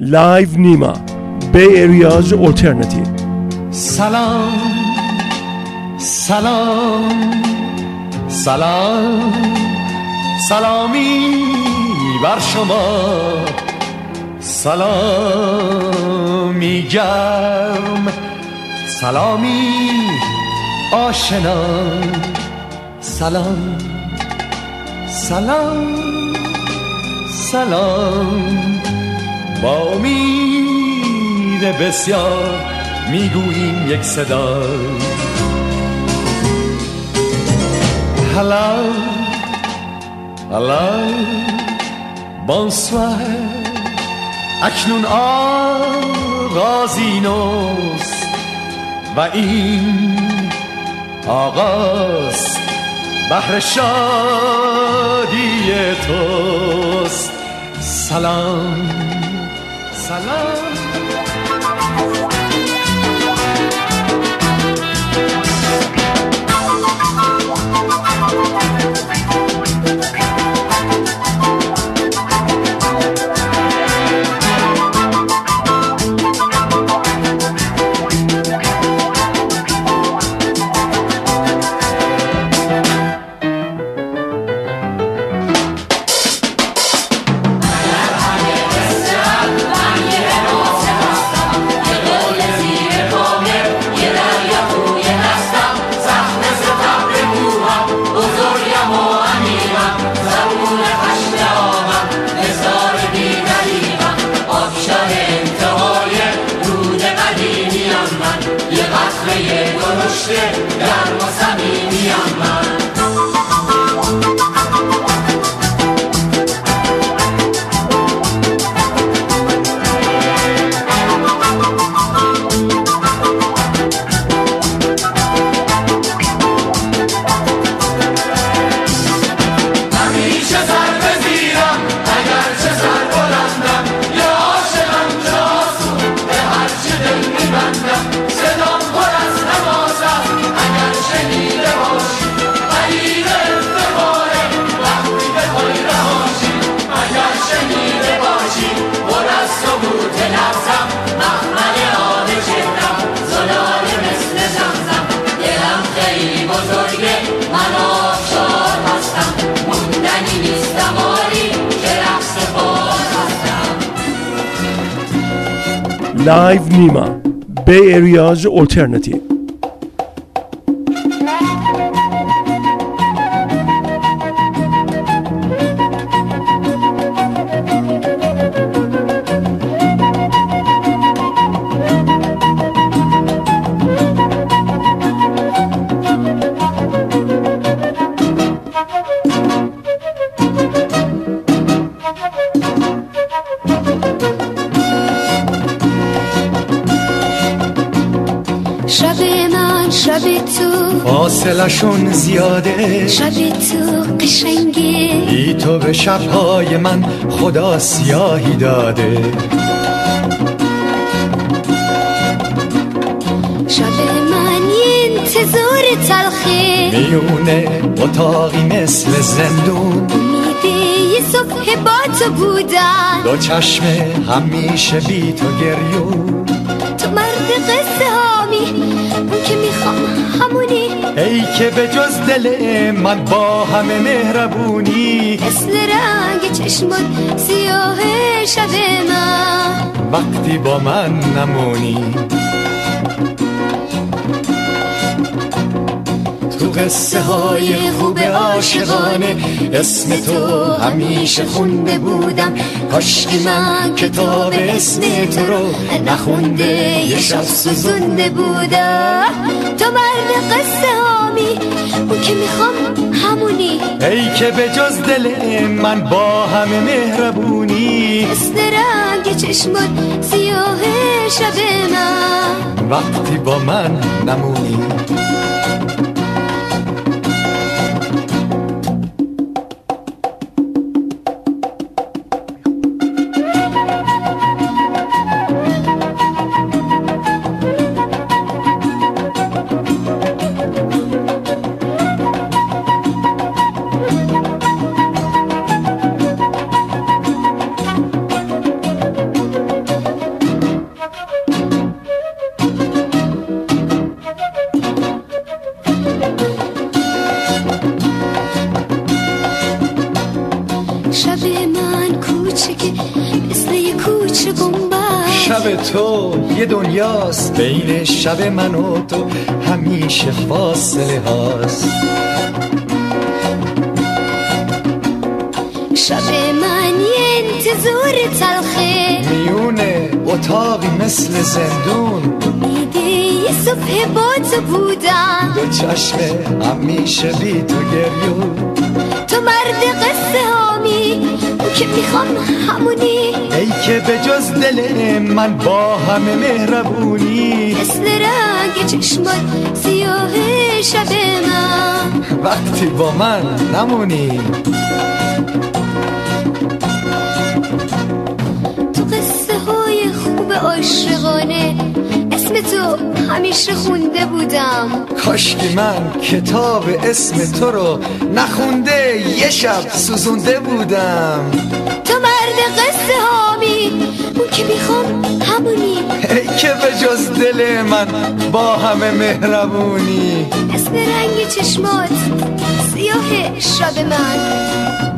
لایو نیما Bay Area's alternative. سلام سلام سلام سلامی بر شما سلامی گرم سلامی آشنا سلام سلام سلام با امید بسیار می‌گوییم یک صدا. هلا هلا بانسوار اکنون آغازی نوست و این آغاز بهر شادی توست. سلام. سلام Live Nima Bay Area's alternative تو فاصلشون زیاده. شب تو قشنگه بی تو به شبهای من خدا سیاهی داده. شب من یه انتظار تلخه میونه اتاقی مثل زندون. امیده یه صبح با تو بودن دو چشم همیشه بی تو گریون. تو مرد قصه هامی ای که به جز دل من با همه مهربونی. مثل رنگ چشمات سیاه شب من. وقتی با من نمونی. تو قصه های خوب عاشقانه اسم تو همیشه خونده بودم. کاشکی من کتاب اسم تو رو نخونده یه شب سوزونده بودم. تو مرد قصه که می‌خوام همونی. ای که به جز دل من با همه مهربونی. مثل رنگ چشمات سیاه شب من. وقتی با من نمونی. یه دنیاست بین شب من و تو همیشه فاصله هاست. شب من یه انتظار تلخه. میونه اتاقی مثل زندون. میده یه صبح با تو بودم. به چشم همیشه بی تو گریون. تو مرد قصه هامی. که می‌خوام همونی. ای که به جز دل من با همه مهربونی. مثل رنگ چشمات سیاه شب من. وقتی با من نمونی. تو قصه های خوب عاشقانه اسم تو همیشه خونده بودم. کاشکی من کتاب اسم تو رو نخونده یه شب سوزونده بودم. تو مرد قصه هامی اون که می‌خوام همونی. ای که به جز دل من با همه مهربونی. اسم رنگ چشمات سیاه شب من.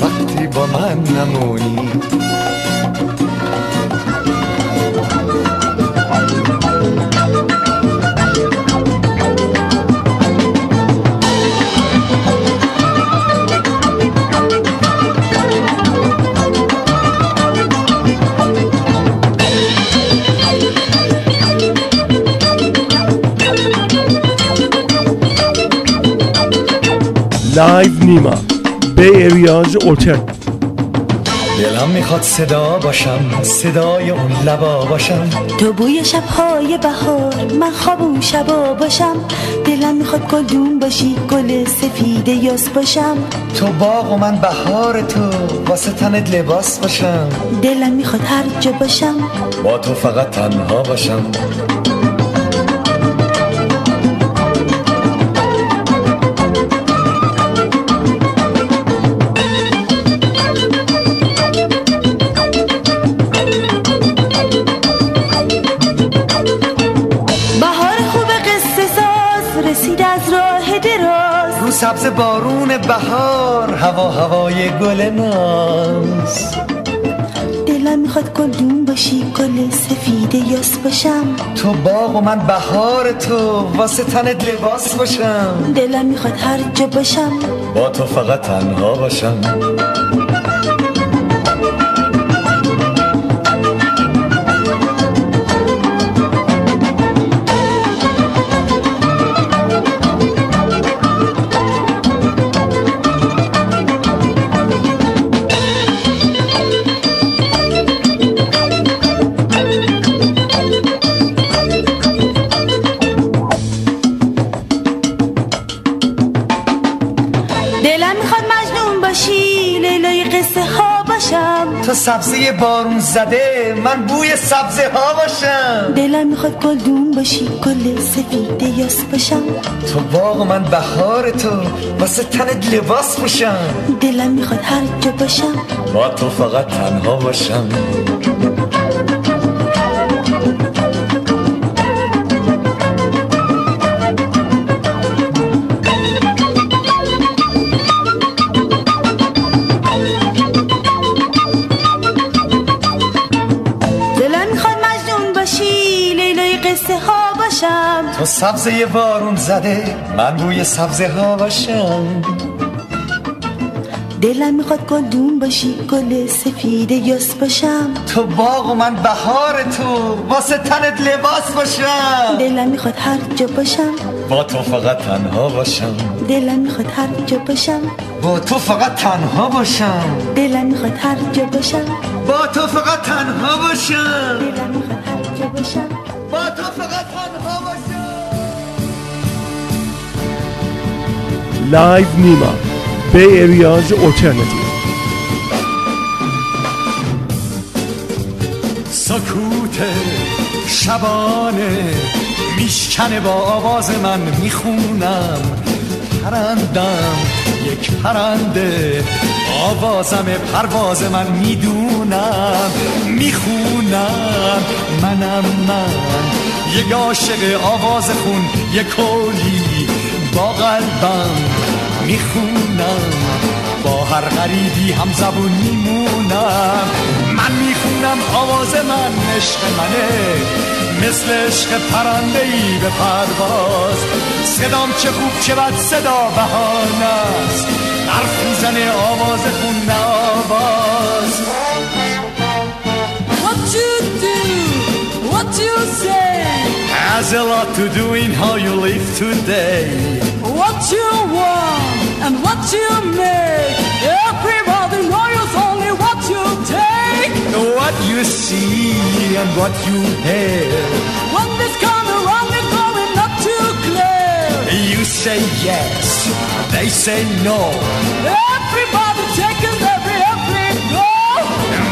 وقتی با من نمونی. Live نیما Bay Area's alternative دلم می‌خواد صدا باشم صدای اون لبا باشم. تو بوی شبهای بهار من خواب اون شبا باشم. دلم می‌خواد گلدون باشی گل سفید یاس باشم. تو باغ و من بهار تو واسه تنت لباس باشم. دلم می‌خواد هر جا باشم. با تو فقط تنها باشم. سبز بارون بهار هوا هوای گل ناز دلم می‌خواد گلدون باشی گل سفید یاس باشم. تو باغ و من بهار تو واسه تنت لباس باشم. دلم می‌خواد هر جا باشم. با تو فقط تنها باشم. سبزه بارون زده من بوی سبزه ها باشم. دلم می‌خواد گلدون باشی گل سفید یاس باشم. تو باغ من بهار تو واسه تنت لباس باشم دلم می‌خواد هر جا باشم. با تو فقط تنها باشم. سبزه بارون زده من بوی سبزه ها باشم. دلم می‌خواد گلدون باشی گل سفید یاس باشم. تو باغ و من بهار تو واسه تنت لباس باشم. دلم می‌خواد هر جا باشم. با تو فقط تنها باشم. دلم می‌خواد هر جا باشم. با تو فقط تنها باشم. دلم می‌خواد هر جا باشم. با تو فقط تنها باشم. دلم می‌خواد هر جا باشم. با تو فقط Live نیما Bay Area's alternative سکوت شبانه میشکنه با آواز من می‌خونم. پرندم یک پرنده آوازم پرواز من می‌دونم. می‌خونم منم من. یک عاشق آواز خون یک کلی. با قلبم می‌خونم. با هر غریبی هم زبون میمونم. من می‌خونم آواز من عشق منه. مثل عشق پرنده ای به پرواز. صدام چه خوب چه بد صدا بهانه است. حرف می‌زنه آواز خون آواز. What you do, what you say, Has a lot to do in how you live today what you want and what you make. Everybody knows only what you take. What you see and what you hear When this come around, it's going not too clear. You say yes, they say no Everybody taking every every go.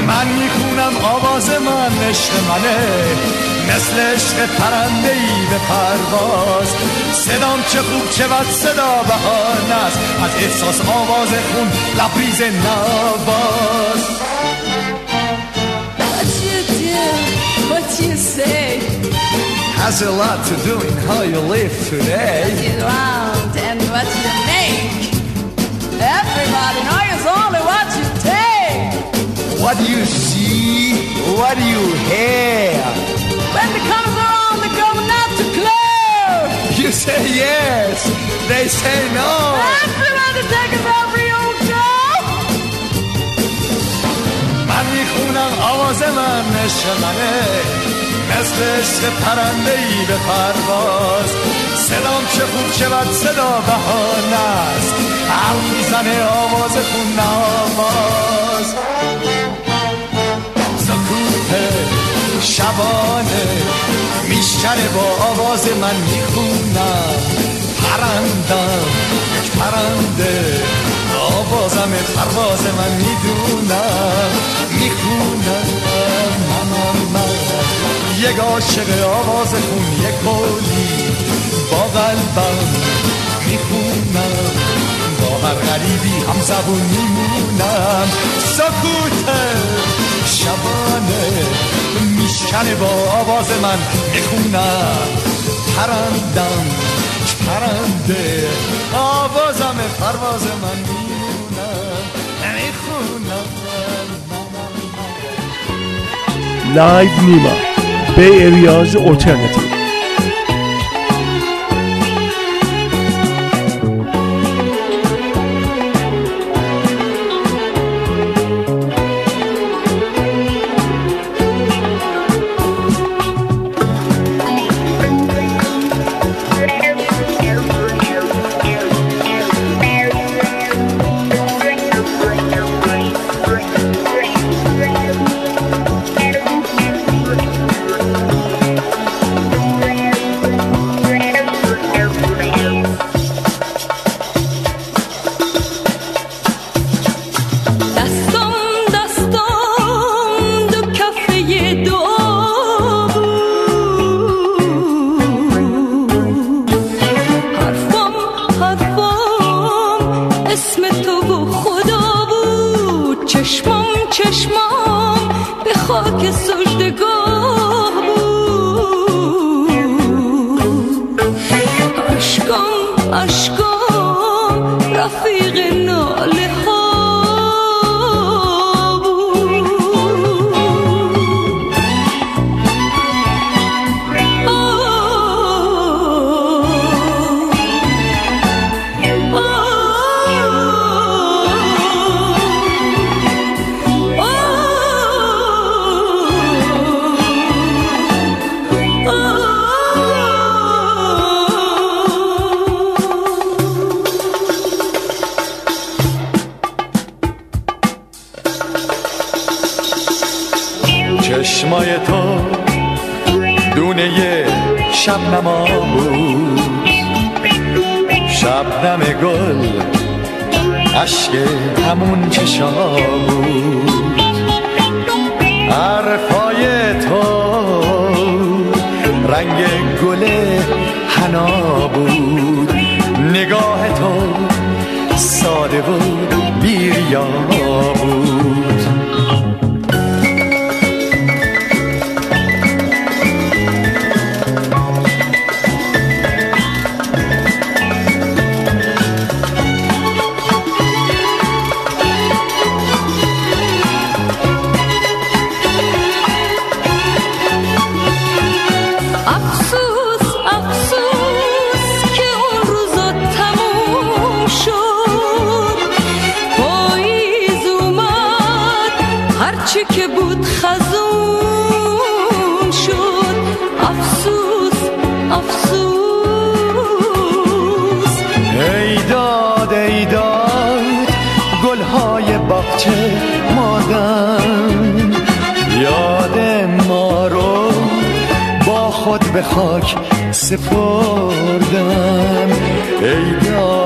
من میخونم آواز من عشق منه مثل عشق پرنده ای به پرواز صدام چه خوب چه بد صدا بهانه است از احساس آواز خون لبریز نواز What you do, what you say, Has a lot to do in how you live today you want and what you make. Everybody knows only what you take. What do you see, what do you hear When it comes around, they come not too clear. You say yes, they say no. Everybody taking every old go. من می‌خونم آواز من عشق منه مثل عشق پرنده ای به پرواز. صدام چه خوب چه بد صدا بهانه است. حرف می‌زنه آواز خون آواز شبانه. میشکنه با آواز من می‌خونم. پرندم یک پرنده. آوازم پرواز من می‌دونم. می‌خونم. منم من. یک عاشق آواز خون یک کلی با قلبم می‌خونم. با هر غریبی هم زبون میمونم. سکوت شبانه. میشکنه با آواز من می‌خونم. پرندم پرنده. آوازم پرواز من می‌خونم. Live Nima, Bay Area's alternative. که بود خزون شد. افسوس افسوس. ایداد ایداد گلهای باغچه مادم یاد ما رو با خود به خاک سپردم ایداد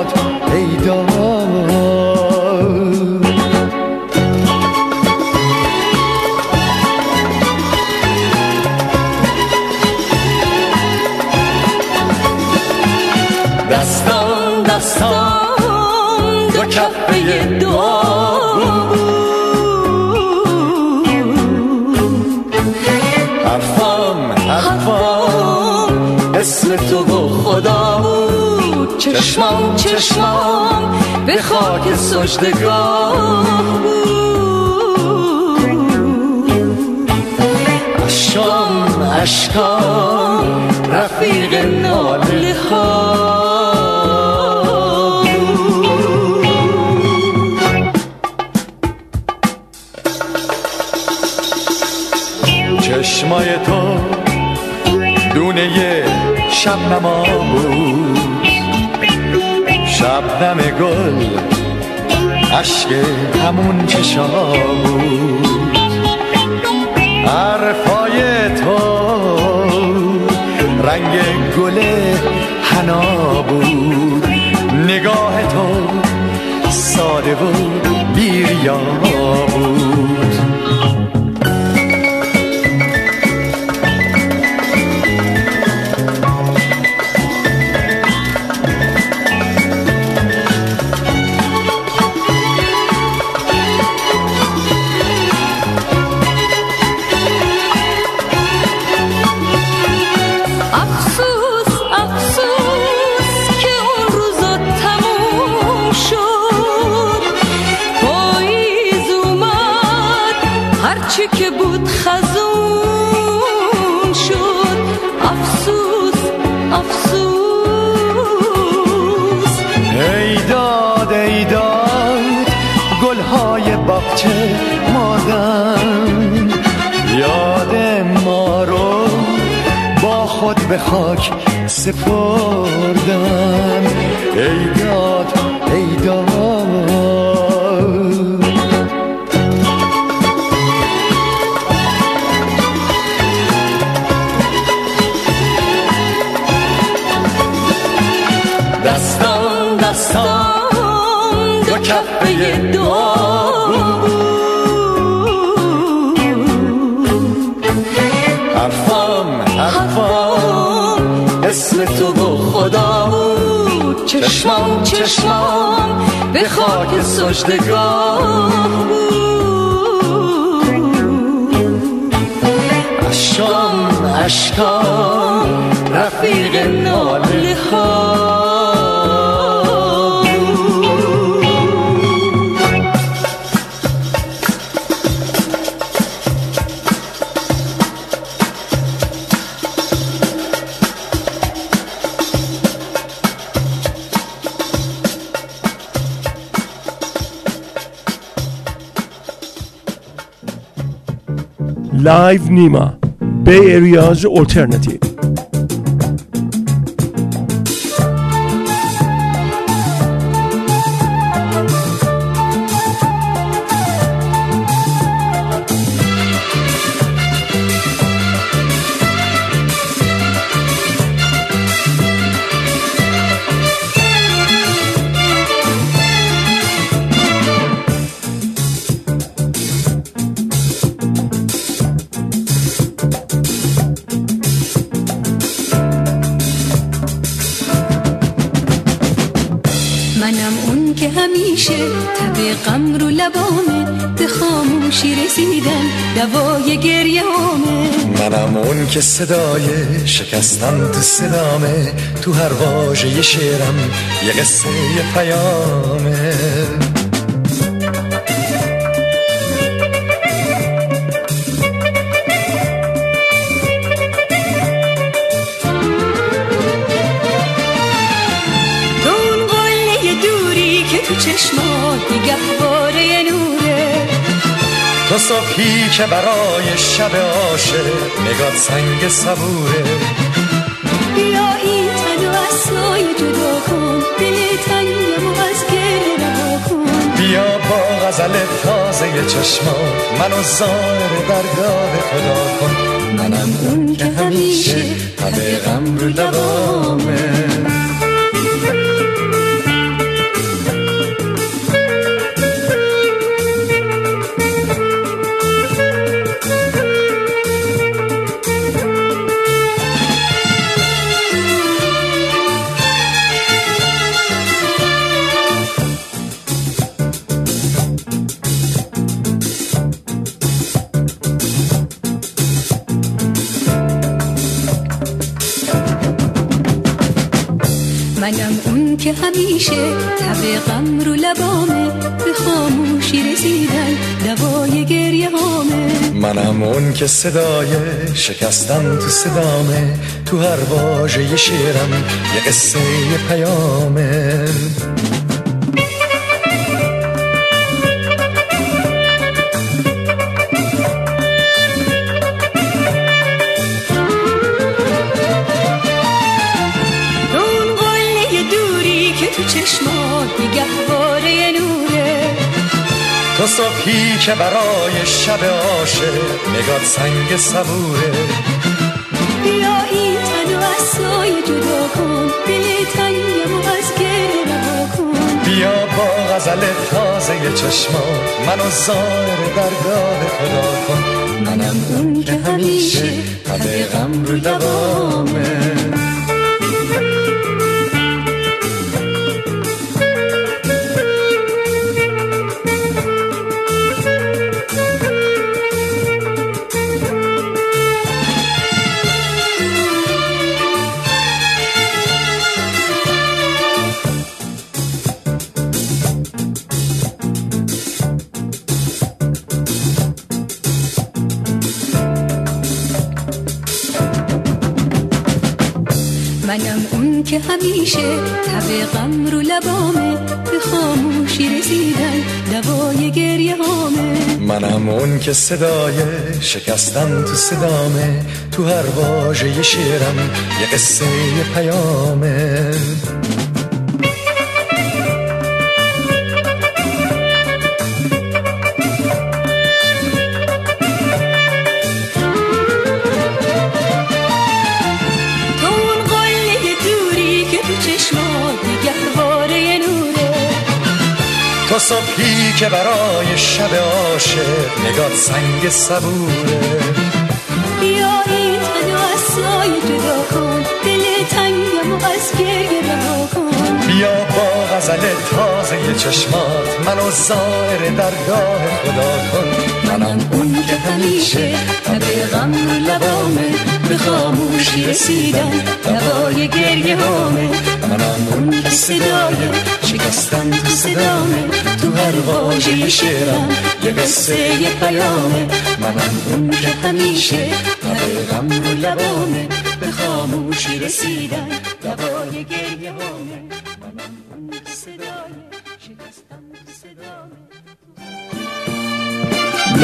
چشمام چشمام به خاک سجدگاه بود اشکام اشکام رفیق ناله چشمای تو دونه شب نما بود. شبنم گل عشق همون چشا بود حرفای تو رنگ گل حنا بود. نگاه تو ساده و بیریا بود. به خاک سپردم. ای داد ای داد. دستان دستان دو کفه اسم تو و خدا بود چشمام چشمام به خاک سجدگاه بود اشکام اشکام رفیق ناله ها. Live Nima, Bay Area's alternative. منم اون که همیشه تب غم رو لبامه به خاموشی رسیدن دوای گریه هامه منم اون که صدای شکستن تو صدامه تو هر واژه شعرم یه قصه یه پیامه. تو چشمات نگهباره نوره. تو صبحی که برای شب عاشق نگات سنگ صبوره. بیا این تن و اصلای جدا کن دل تنگم و از گره رها کن. بیا باغ غزل تازه چشمات منو زار درگاه خدا کن. منم اون که همیشه همه غم رو لبامه همیشه تب غم رو لبامه به خاموشی رسیدن دوای گریه هامه. منم اون که صدای شکستن تو صدامه تو هر واژه شعرم یه قصه یه پیامه. تو صبحی که برای شب عاشق نگات سنگ صبوره. بیا این تن و از سایه جدا کن دل تنگم و از رها کن. بیا با غزل تازه چشمات منو زار درگاه خدا کن. منم اون که همیشه همه غم رو لبامه همیشه تب غم رو لبامه به خاموشی رسیدن. دوای گریه هامه. منم اون که صدای شکستن تو صدامه. تو هر واژه شعرم یه قصه پیامه. صبحی که برای شب عاشق نگات سنگ صبوره. بیا این تن و از سایه جدا کن. دل تنگم از گریه با غزل تازه چشمات منو زائر درگاه خدا کن. منم اون که همیشه تب غم لبامه به خاموشی رسیدن دوای گریه هامه. منم اون که صدای شکستن تو صدامه تو هر واژه شعرم یه قصه یه پیامه. منم اون که همیشه همه غم لبامه به خاموشی رسیدن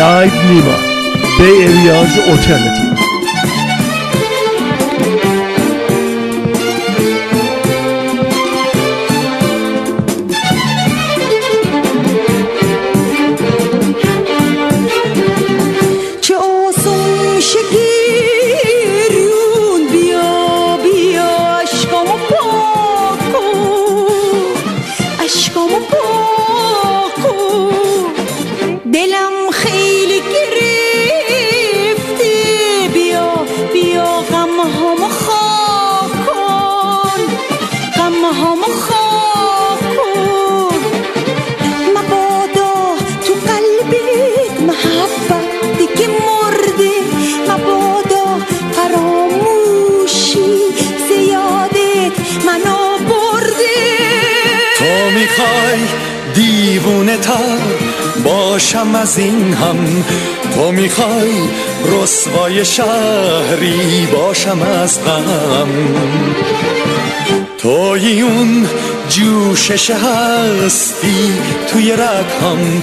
Live Lima, Bay Area's alternative. از این هم تو می‌خوای رسوای شهری باشم از غم. توی اون جوشش هستی توی رگم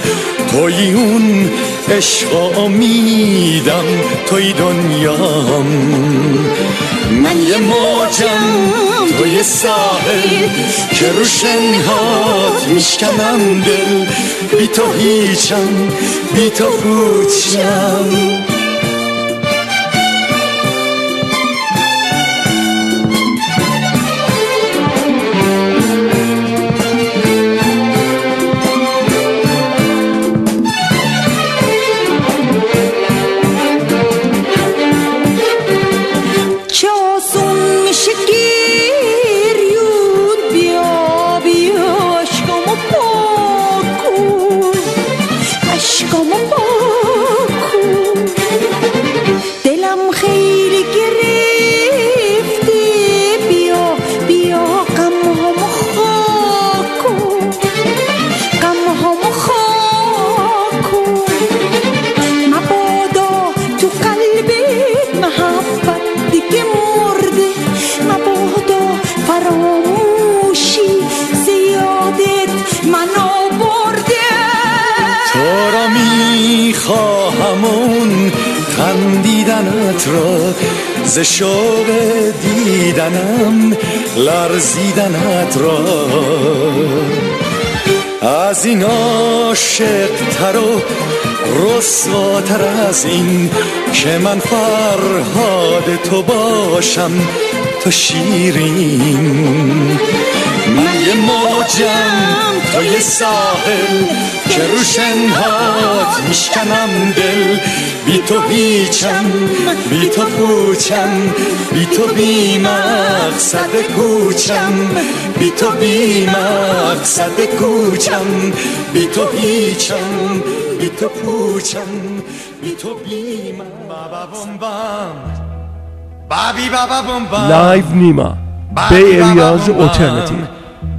توی اون عشق امیدم توی دنیام. من یه موجم توی ساحل که رو شنهات میشکنم دل. بی تو هیچم بی تو پوچم ز شوق دیدنم لرزیدنت را. از این عاشق تر و رسواتر از این که من فرهاد تو باشم تو شیرین. من یه موجم تو یه ساحل که رو شنهات میشکنم دل. بی تو هیچم بی تو پوچم بی تو بی مقصد کوچم. بی تو بی مقصد کوچم بی تو هیچم بی تو پوچم بی تو بی بابا بوم بام بابی بابا بوم بام Live نیما Bay Area's alternative.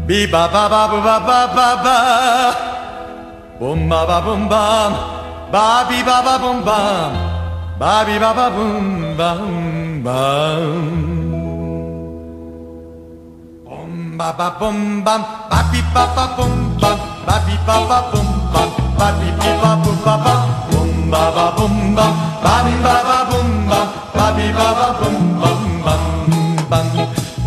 Bi ba ba ba ba ba ba ba ba Boom ba ba boom bam Ba bi ba ba boom bam Ba bi ba ba boom bam bam Boom ba ba boom bam Ba bi ba ba boom bam Ba bi ba ba boom bam Ba bi bi ba boom ba ba Boom ba ba boom bam Ba bi ba ba boom bam Ba bi ba ba boom bam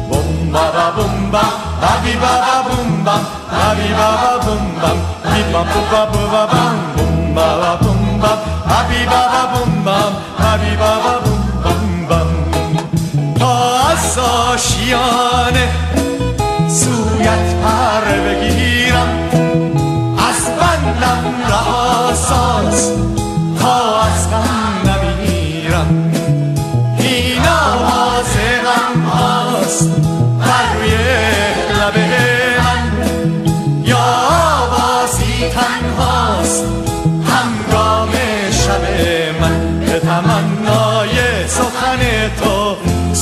Boom ba ba boom bam Ba bi ba ba boom bam Ba bi ba ba boom bam Bi ba bu ba bu ba bam Boom ba ba boom bam Ba bi ba ba boom bam Ba bi ba ba boom bam bam تا از آشیانه سویت پر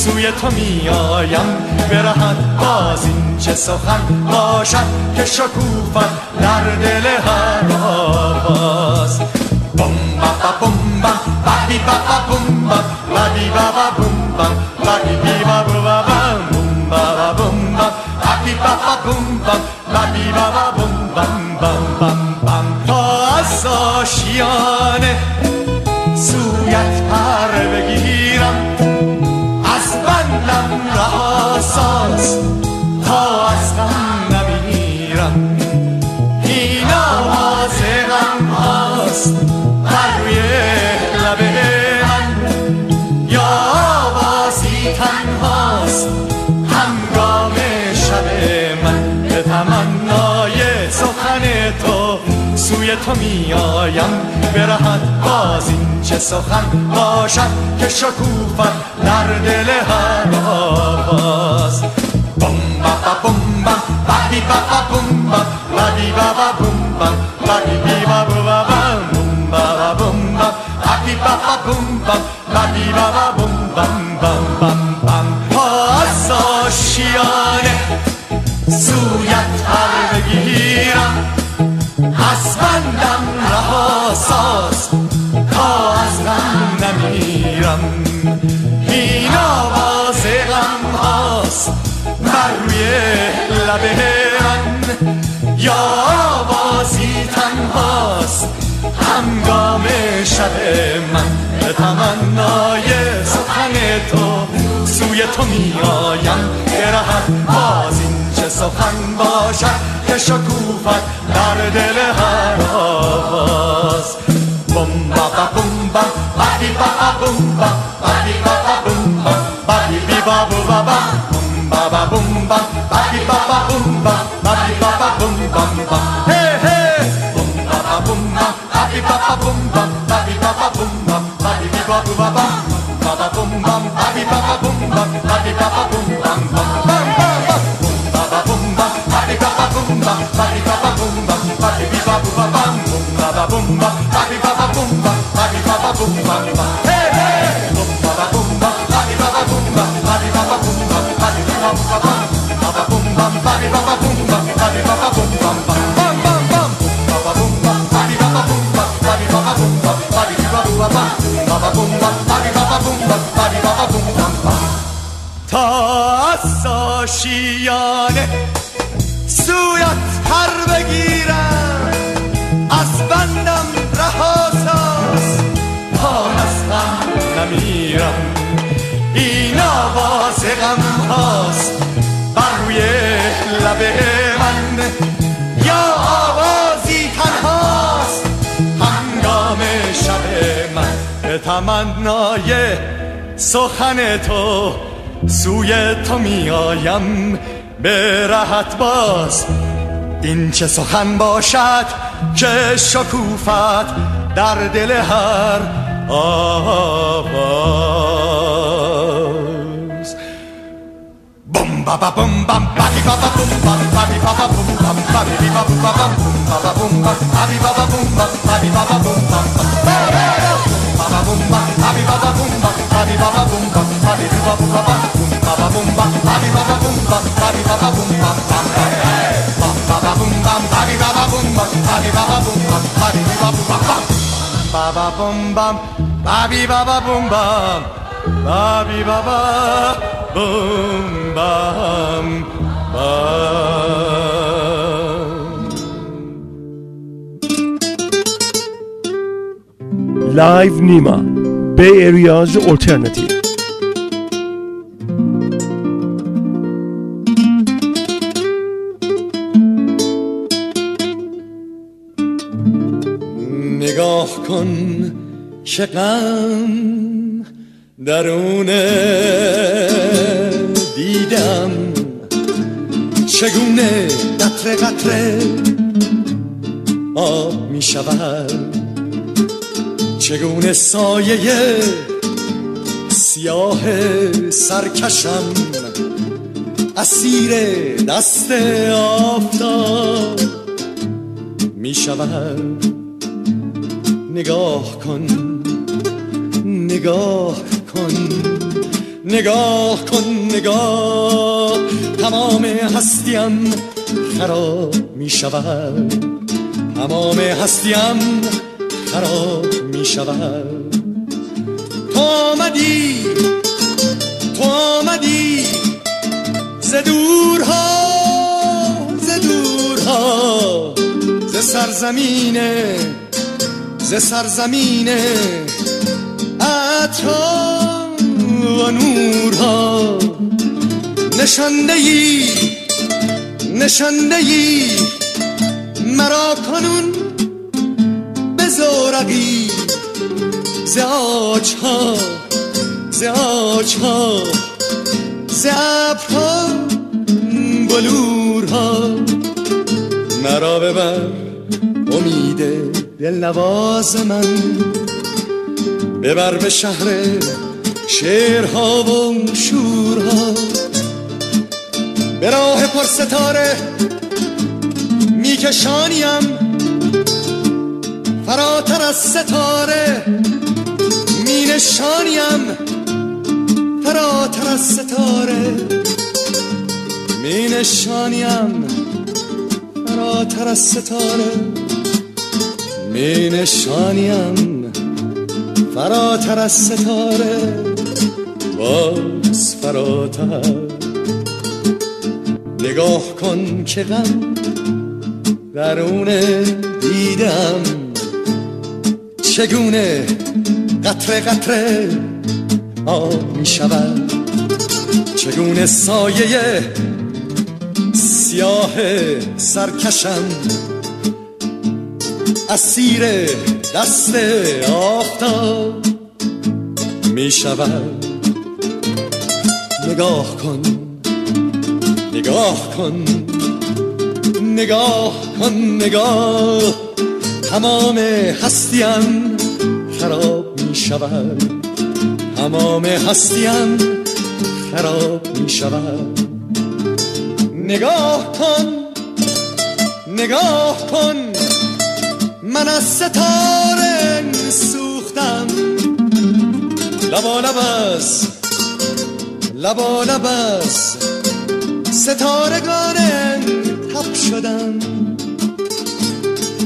سوی تو میایم برهد باز این چه سخن باشد که شکوفت در دل هر آواز. بم با با بم با بی با با بم با بی با با بم با بی با بو با بم تو می آیم برهد باز این چه سخن باشد که شکوفت در دل هر آباز بوم با با بوم با با دی با با بوم با با دی با با بوم با با دی دی با با با بوم با با بوم با با با با بوم با با با با بوم از بندم رها ساز. تا از غم نمیرم. این آواز غم هاست. بر روی لب من. یا آوازی تنهاست. همگام شب من به تمنای سخن تو سوی تو میآیم. برهم باز این چه سخن باشد که شکوفت در دل هر آواز بوم بابا بوم با بابی بابا بوم با بابی بابا بوم با بابی بی بابو بابا بوم بابا بوم با بابی بابا بوم با بابی بابا بوم بام با هی هی بوم بابا بوم با بابی بابا بوم با بابی بابا بوم با بابی بی بابو بابا بابا بوم بام بابی بابا بوم با بابی بابا بوم بام بام آشیانه سویت پر بگیرم. از بندم رهاساز پان از غم نمیرم. این آواز غم هاست. بر روی لب من. یا آوازی تنهاست. هنگام شب من. به تمنای سخن تو سوی تو میآیم. به رهت باز این چه سخن باشد که شکوفت در دل هر آواز بابا بم بم بابی بابا بم بم بابی بابا بم بابا بم بابا بابا بم بم بابا بم بابا بم بم بابا بم بم بابا بم بم بابا بم بم بابا بم بابا بم بم بابی بابا بم بم بابی بابا بم بم بم Live Nima Bay Area's alternative. که غم درون دیدم. چگونه قطره قطره آب می شود؟ چگونه سایه سیاه سرکشم اسیر دست آفتاب می شود؟ نگاه کن نگاه کن نگاه کن نگاه. تمام هستیم خراب می شود. تمام هستیم خراب می شود. تو آمدی تو آمدی. ز دورها ز دورها ز سرزمین ز سرزمین عطا و نورها. نشنده ای نشنده ای مرا کنون به زورقی. ز آجها ز آجها ز ابرها بلورها. مرا ببر امید دل نواز من. ببر به شهر شعرها و شورها. به راه پر ستاره میکشانیم. فراتر از ستاره می نشانیم فراتر از ستاره می نشانیم فراتر از ستاره می نشانیم. فراتر از ستاره باز فراتر. نگاه کن که غم درون دیدم. چگونه قطره قطره آب می شود؟ چگونه سایه سیاه سرکشم اسیر دست آفتاب می شود. نگاه کن نگاه کن نگاه کن نگاه. تمام هستیم خراب می شود. تمام هستیم خراب می شود. نگاه کن نگاه کن. من از ستاره سوختم. لبا لبس لبا لبس ستارگان تب شدم.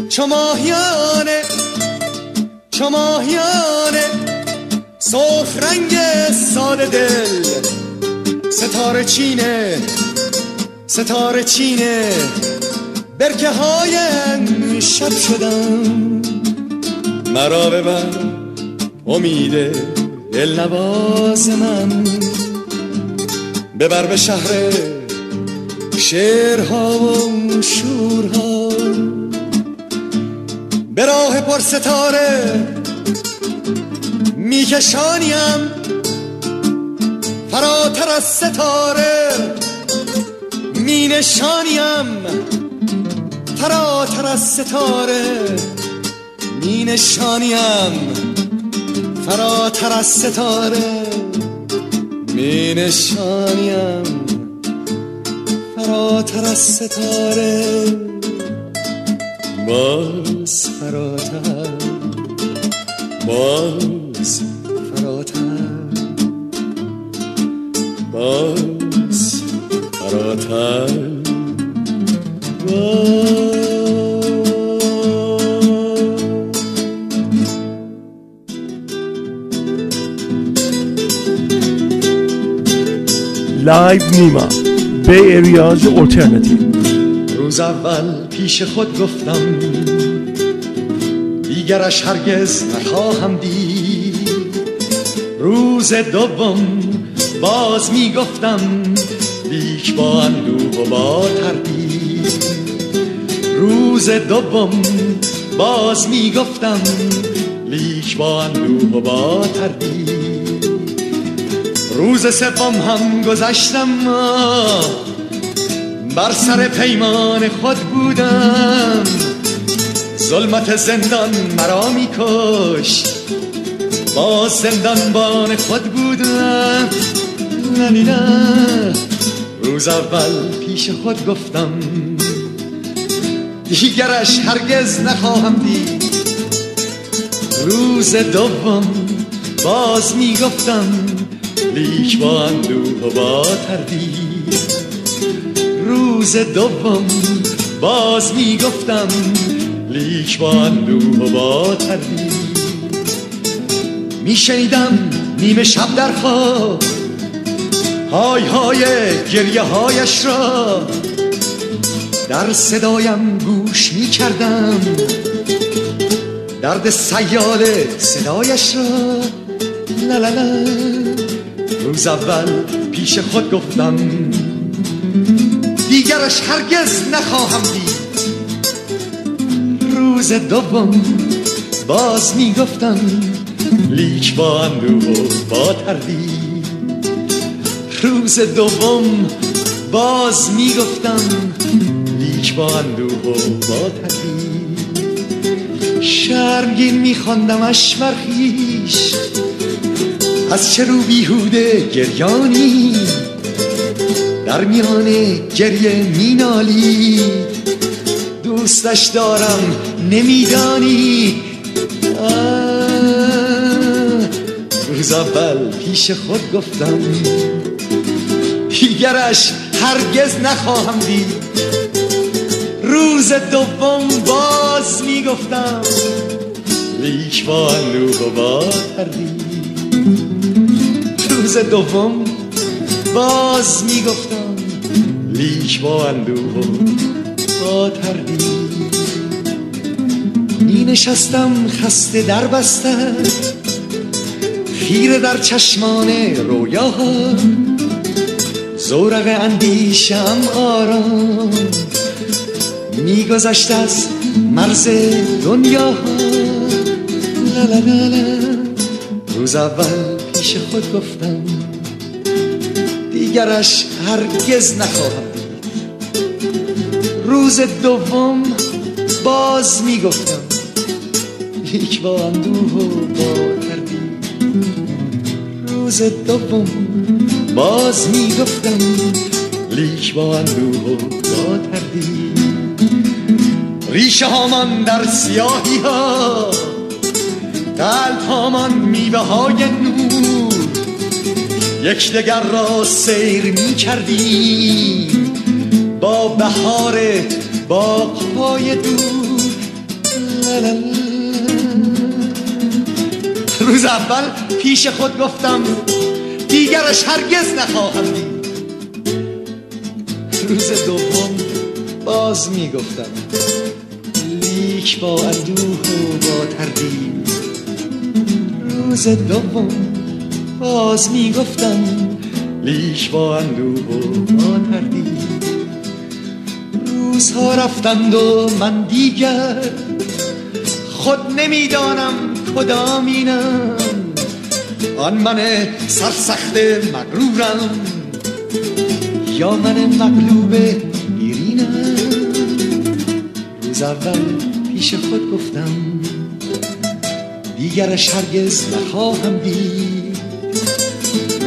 چو ماهیانه چو ماهیانه سرخ رنگ سال دل. ستاره چینه ستاره چینه. برکه های شب شدم. مرا ببر امید دل نواز من ببر به شهر شعرها و شورها. به راه پر ستاره میکشانیم. فراتر از ستاره می نشانیم فراتر از ستاره می نشانیم. فراتر از ستاره می نشانیم. فراتر از ستاره باز فراتر باز فراتر باز فراتر. لایو نیما Bay Area's alternative روز اول پیش خود گفتم دیگرش هرگز نخواهم دید. روز دوم باز می‌گفتم لیک با اندوه و با تردید. روز دوم باز می‌گفتم لیک با اندوه و با تردید. روز سوم هم گذشتم بر سر پیمان خود بودم. ظلمت زندان مرا میکش با زندانبان خود بودم. نه روز اول پیش خود گفتم دیگرش هرگز نخواهم دید. روز دوم باز می‌گفتم لیک با اندوه و با تردید. روز دوم باز می‌گفتم لیک با اندوه و با تردید. میشنیدم نیمه شب در خواب های های گریه هایش را در صدایم گوش می کردم درد سیال صدایش را لا لا لا. روز اول پیش خود گفتم دیگرش هرگز نخواهم دید. روز دوم باز می گفتم لیک با اندوه و با تردید. روز دوم باز می‌گفتم لیک با اندوه و با تردید شرمگین میخواندمش از چه رو بیهوده گریانی. در میان گریه مینالی. دوستش دارم نمیدانی. روز اول پیش خود گفتم دیگرش هرگز نخواهم دید. روز دوم باز می‌گفتم لیک با اندوه و با روز دوم باز می‌گفتم لیک با اندوه و با تردید. می نشستم خسته در بسته خیره در چشمان رویاها. زورق اندیشم آرام. میگذشت از مرز دنیا. روز اول پیش خود گفتم دیگرش هرگز نخواهم روز دوم باز می‌گفتم لیک با اندوه و با روز دوم باز می‌گفتم لیک با اندوه و با تردید. ریشه هامان در سیاهی ها قلب هامان میوه های نور. یک دگر را سیر می کردیم با بهار باغهای دور. روز اول پیش خود گفتم دیگرش هرگز نخواهم دید. روز دوم باز می‌گفتم. لیک با اندوه و با تردید. روز دوم باز می‌گفتم لیک با اندوه و با تردید. روزها رفتند و من دیگر خود نمی‌دانم کدامینم آن من سرسخت مغرورم یا من مغلوب ایرینم. روز اول پیش خود گفتم دیگرش هرگز نخواهم دید.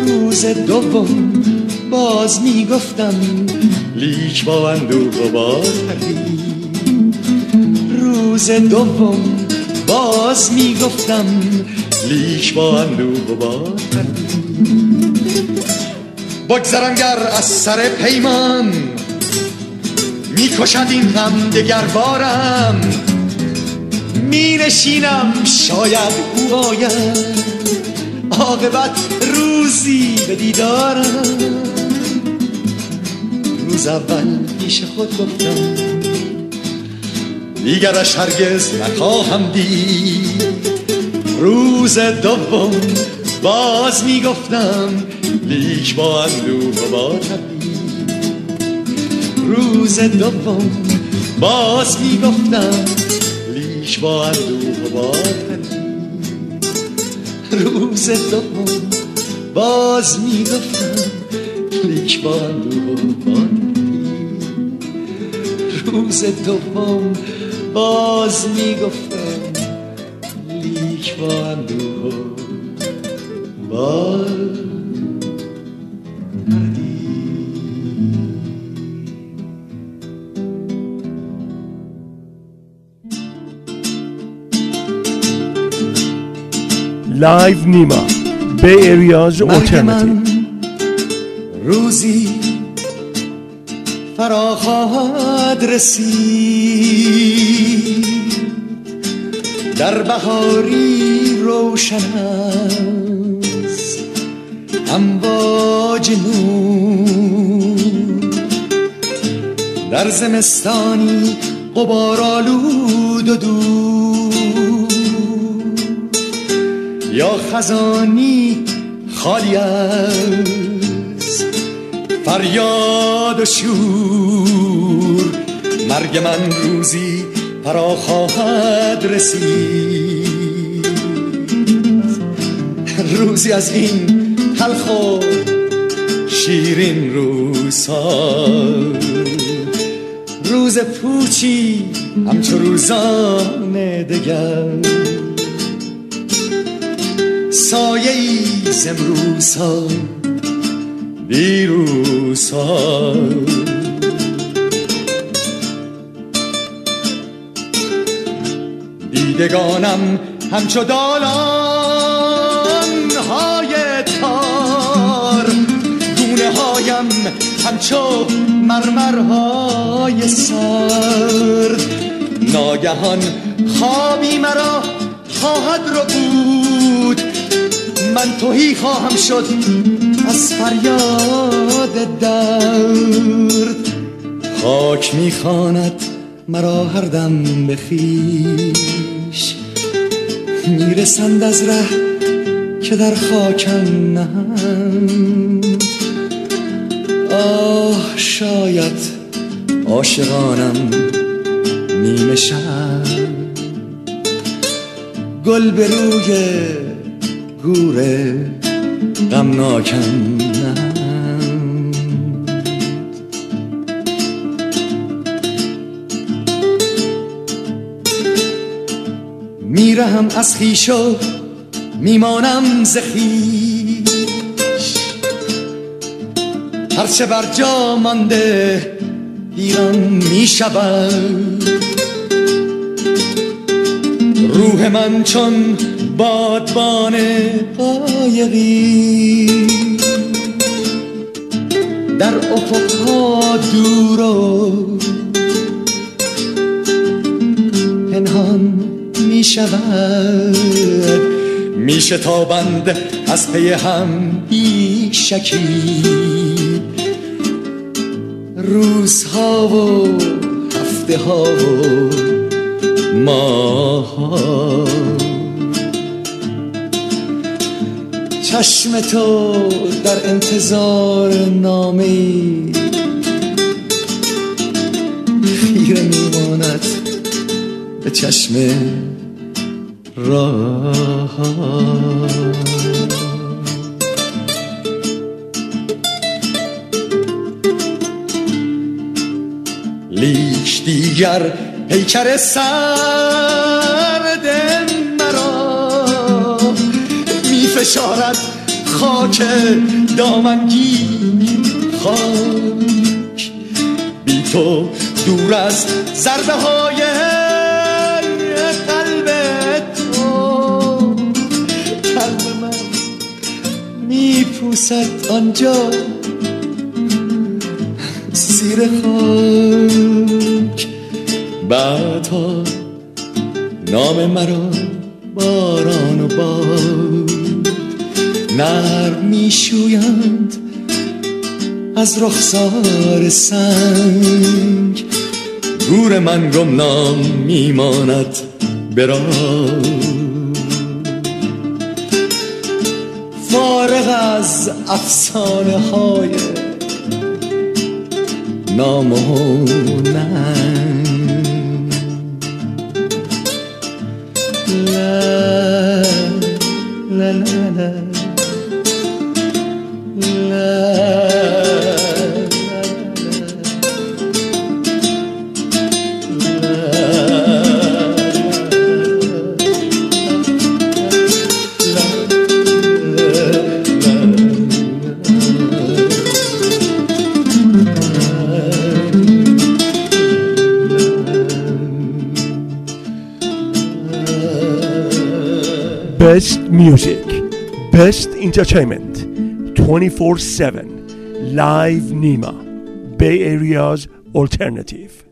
روز دوم باز می‌گفتم لیک با اندوه و با روز دوم باز می‌گفتم لیک با اندوه و با بگذرم گر از سر پیمان می‌کشد این غم دگر بارم می نشینم شاید او آید. عاقبت روزی به دیدارم. روز اول پیش خود گفتم دیگرش هرگز نخواهم دید. روز دوم باز می‌گفتم لیک با اندوه و با روز دوم باز می‌گفتم لیک با اندوه و با روز دوم باز می‌گفتم لیک با اندوه و با روز دوم باز می‌گفتم لیک با اندوه با Live نیما Bay Area's alternative روزی فرا خواهد رسید. در بهاری روشن است. امواج نور. در زمستانی غبار آلود و دور یا خزانی خالی است. فریاد و شور مرگ من روزی فرا خواهد رسید. روزی از این تلخ و شیرین روزها. روز پوچی همچو روزان دگر. سایه ای دیروز ها دیدگانم همچو دالان های تار. گونه هایم همچو مرمرهای سرد ناگهان خوابی مرا خواهد رو بود من توهی خواهم شد از فریاد درد. خاک می‌خواند مرا هر دم بخیش می‌رسند از ره که در خاکم نهند شاید عاشقانم نیمه شب. گل به روی گوره غمناکم میرهم از خیش میمانم زخیش هرچه بر جا مانده ایران می‌شود. روح من چون بادبان قایقی. در افقها دور و پنهان می شود می شتابند از پی هم بی شکی روزها و هفته ها و ماها چشم تو در انتظار نامی خیره میماند به چشم راه. لیک دیگر پیکر سرد مرا می فشارد خاک دامنگی خاک. بی تو دور از ضربه های قلب تو. قلب من می پوسد آنجا. زیر خاک. بعدها نام مرا باران و باد نرم میشویند از رخسار سنگ. گور من گمنام میماند برا فارغ از افسانه های نامونم لا لا لا. Best music, best entertainment, 24 7. Live Nima, Bay Area's alternative.